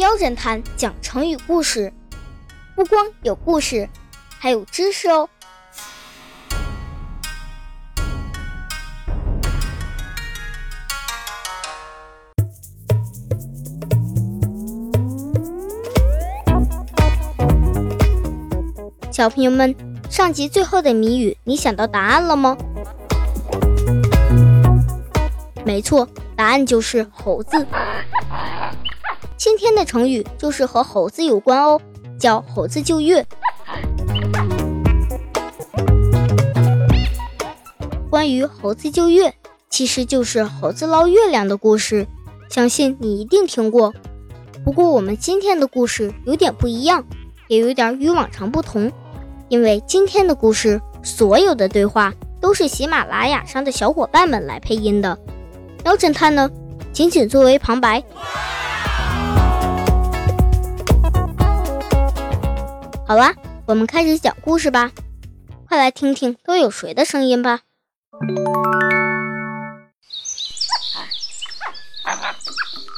喵侦探讲成语故事，不光有故事，还有知识哦。小朋友们，上集最后的谜语，你想到答案了吗？没错，答案就是猴子。今天的成语就是和猴子有关哦，叫猴子救月。关于猴子救月，其实就是猴子捞月亮的故事，相信你一定听过。不过我们今天的故事有点不一样，也有点与往常不同，因为今天的故事所有的对话都是喜马拉雅上的小伙伴们来配音的，喵侦探呢，仅仅作为旁白。好啦，我们开始讲故事吧。快来听听都有谁的声音吧。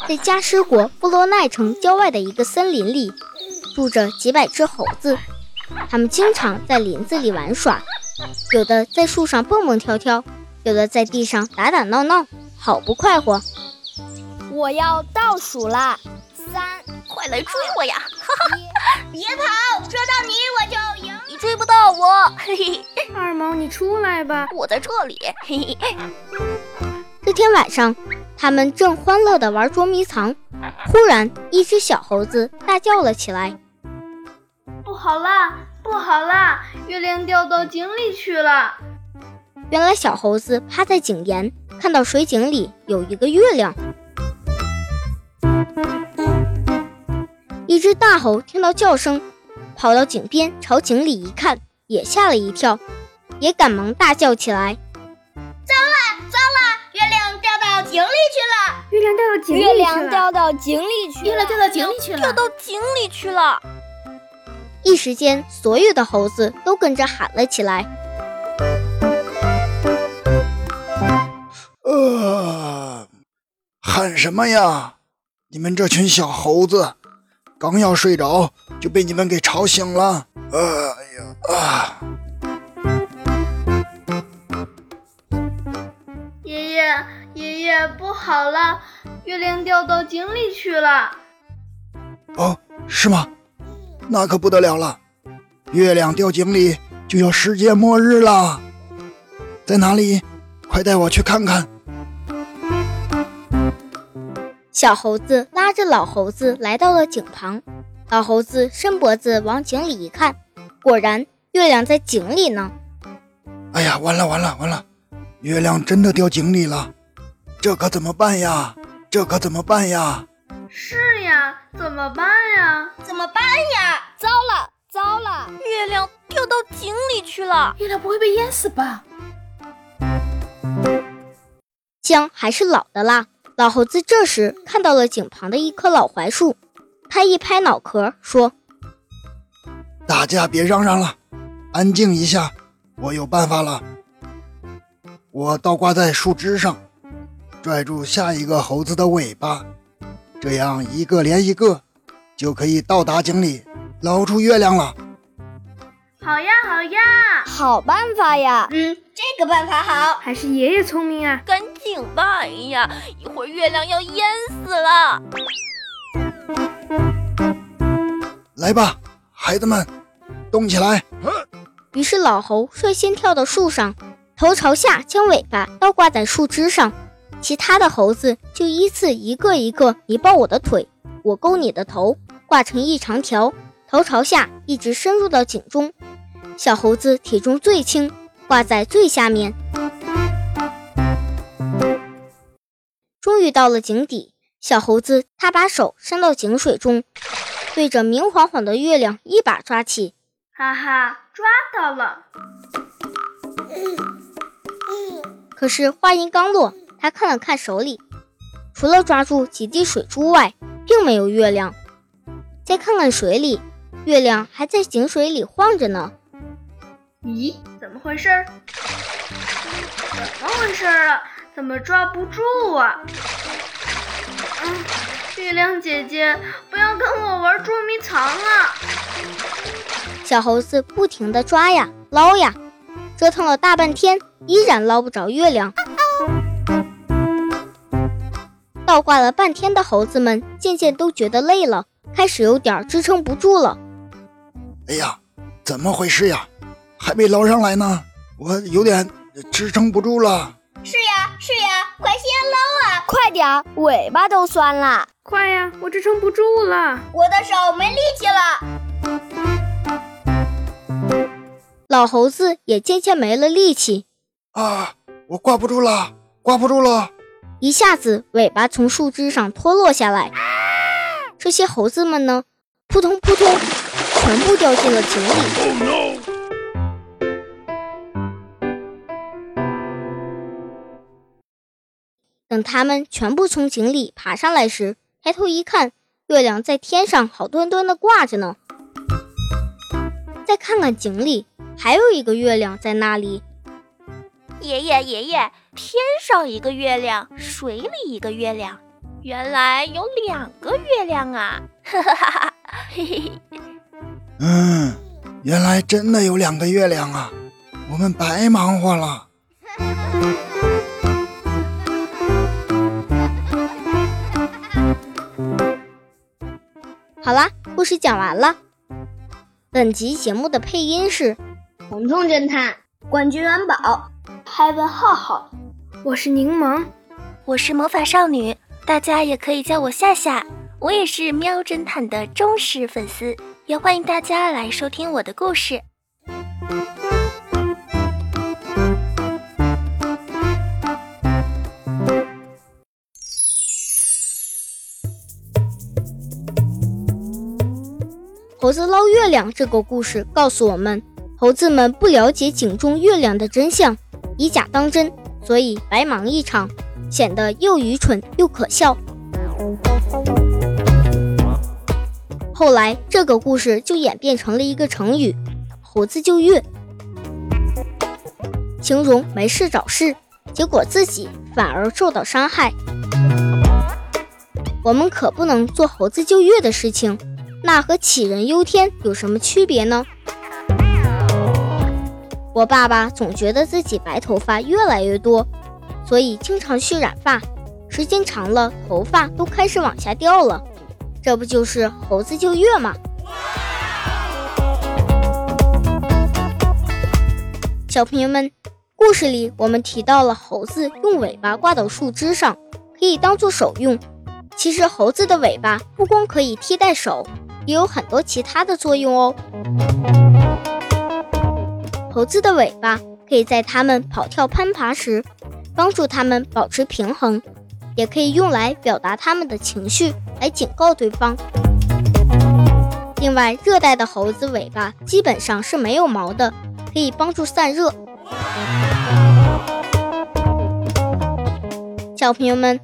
在加湿国布洛奈城郊外的一个森林里，住着几百只猴子。它们经常在林子里玩耍，有的在树上蹦蹦跳跳，有的在地上打打闹闹，好不快活。我要倒数啦，三，快来追我呀！哈哈。别跑，追到你我就赢。你追不到我，嘿嘿。二毛，你出来吧，我在这里，嘿嘿。这天晚上，他们正欢乐地玩捉迷藏，忽然，一只小猴子大叫了起来：“不好啦，不好啦！月亮掉到井里去了！”原来，小猴子趴在井沿，看到水井里有一个月亮。一只大猴听到叫声，跑到井边，朝井里一看，也吓了一跳，也赶忙大叫起来：“糟了，糟了！月亮掉到井里去了！月亮掉到井里去了！月亮掉到井里去了！月亮掉到井里去了！掉到井里去了！”一时间，所有的猴子都跟着喊了起来：“呃，喊什么呀？你们这群小猴子！”刚要睡着，就被你们给吵醒了。哎呀啊！爷爷，爷爷，不好了，月亮掉到井里去了。哦，是吗？那可不得了了，月亮掉井里就要世界末日了。在哪里？快带我去看看。小猴子拉着老猴子来到了井旁，老猴子伸脖子往井里一看，果然月亮在井里呢。哎呀，完了完了完了，月亮真的掉井里了，这可怎么办呀？这可怎么办呀？是呀，怎么办呀？怎么办呀？糟了糟了，月亮掉到井里去了，月亮不会被淹死吧？姜还是老的辣。老猴子这时看到了井旁的一棵老槐树，他一拍脑壳说：“大家别嚷嚷了，安静一下，我有办法了。我倒挂在树枝上，拽住下一个猴子的尾巴，这样一个连一个，就可以到达井里捞出月亮了。”好呀，好呀，好办法呀！嗯，这个办法好，还是爷爷聪明啊！赶紧吧，哎呀，一会儿月亮要淹死了。来吧，孩子们，动起来！于是老猴率先跳到树上，头朝下将尾巴倒挂在树枝上，其他的猴子就依次一个一个，你抱我的腿，我勾你的头，挂成一长条，头朝下一直深入到井中。小猴子体重最轻，挂在最下面。终于到了井底，小猴子他把手伸到井水中，对着明晃晃的月亮一把抓起，哈哈，抓到了！可是话音刚落，他看了看手里，除了抓住几滴水珠外，并没有月亮。再看看水里，月亮还在井水里晃着呢。咦，怎么回事？怎么回事啊？怎么抓不住啊？嗯月亮姐姐，不要跟我玩捉迷藏啊！小猴子不停地抓呀捞呀，折腾了大半天，依然捞不着月亮。倒挂了半天的猴子们渐渐都觉得累了，开始有点支撑不住了。哎呀，怎么回事呀？还没捞上来呢，我有点支撑不住了。是呀，是呀，快先捞啊！快点，尾巴都酸了。快呀，我支撑不住了，我的手没力气了。老猴子也渐渐没了力气啊，我挂不住了，挂不住了！一下子尾巴从树枝上脱落下来，这些猴子们呢，扑通扑通，全部掉进了井里。等他们全部从井里爬上来时，抬头一看，月亮在天上好端端的挂着呢。再看看井里，还有一个月亮在那里。爷爷，爷爷，天上一个月亮，水里一个月亮，原来有两个月亮啊！哈哈哈哈嘿嘿嘿。嗯，原来真的有两个月亮啊！我们白忙活了。好啦，故事讲完了。本集节目的配音是彤彤侦探、冠军元宝、海文浩浩，我是柠檬，我是魔法少女，大家也可以叫我夏夏。我也是喵侦探的忠实粉丝，也欢迎大家来收听我的故事。猴子捞月亮这个故事告诉我们，猴子们不了解井中月亮的真相，以假当真，所以白忙一场，显得又愚蠢又可笑。后来，这个故事就演变成了一个成语“猴子救月”，形容没事找事，结果自己反而受到伤害。我们可不能做猴子救月的事情。那和杞人忧天有什么区别呢？我爸爸总觉得自己白头发越来越多，所以经常去染发，时间长了头发都开始往下掉了，这不就是猴子救月吗？小朋友们，故事里我们提到了猴子用尾巴挂到树枝上，可以当做手用。其实猴子的尾巴不光可以替代手。也有很多其他的作用哦。猴子的尾巴可以在它们跑跳攀爬时帮助它们保持平衡，也可以用来表达它们的情绪，来警告对方。另外，热带的猴子尾巴基本上是没有毛的，可以帮助散热。小朋友们，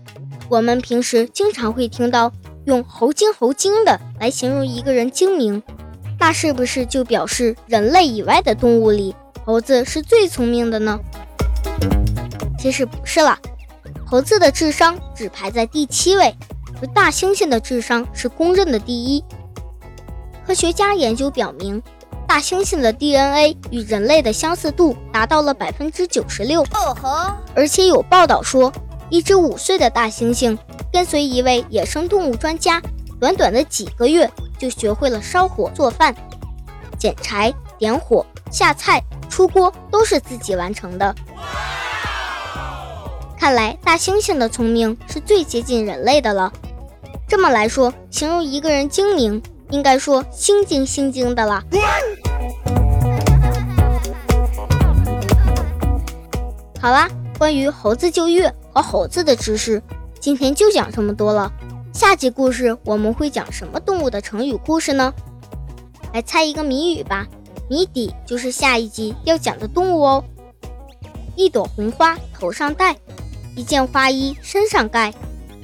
我们平时经常会听到。用“猴精猴精”的来形容一个人精明，那是不是就表示人类以外的动物里，猴子是最聪明的呢？其实不是啦，猴子的智商只排在第七位，而大猩猩的智商是公认的第一。科学家研究表明，大猩猩的 DNA 与人类的相似度达到了百分之九十六。哦吼，而且有报道说，一只五岁的大猩猩。跟随一位野生动物专家，短短的几个月就学会了烧火做饭、捡柴、点火、下菜、出锅，都是自己完成的。看来大猩猩的聪明是最接近人类的了。这么来说，形容一个人精明，应该说心精心精的了。好啦，关于猴子救月和猴子的知识。今天就讲这么多了，下集故事我们会讲什么动物的成语故事呢？来猜一个谜语吧，谜底就是下一集要讲的动物哦。一朵红花头上戴，一件花衣身上盖，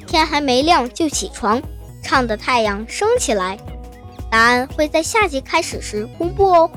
天还没亮就起床，唱的太阳升起来。答案会在下集开始时公布哦。